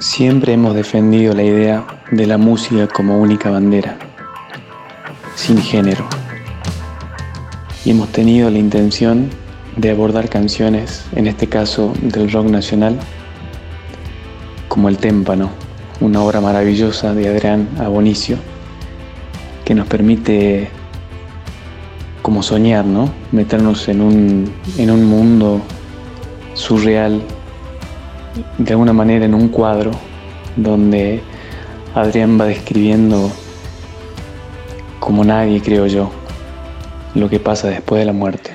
Siempre hemos defendido la idea de la música como única bandera, sin género. Y hemos tenido la intención de abordar canciones, en este caso del rock nacional, como El Témpano, una obra maravillosa de Adrián Abonicio, que nos permite como soñar, ¿no? Meternos en un, en un mundo surreal de alguna manera en un cuadro donde Adrián va describiendo como nadie, creo yo, lo que pasa después de la muerte.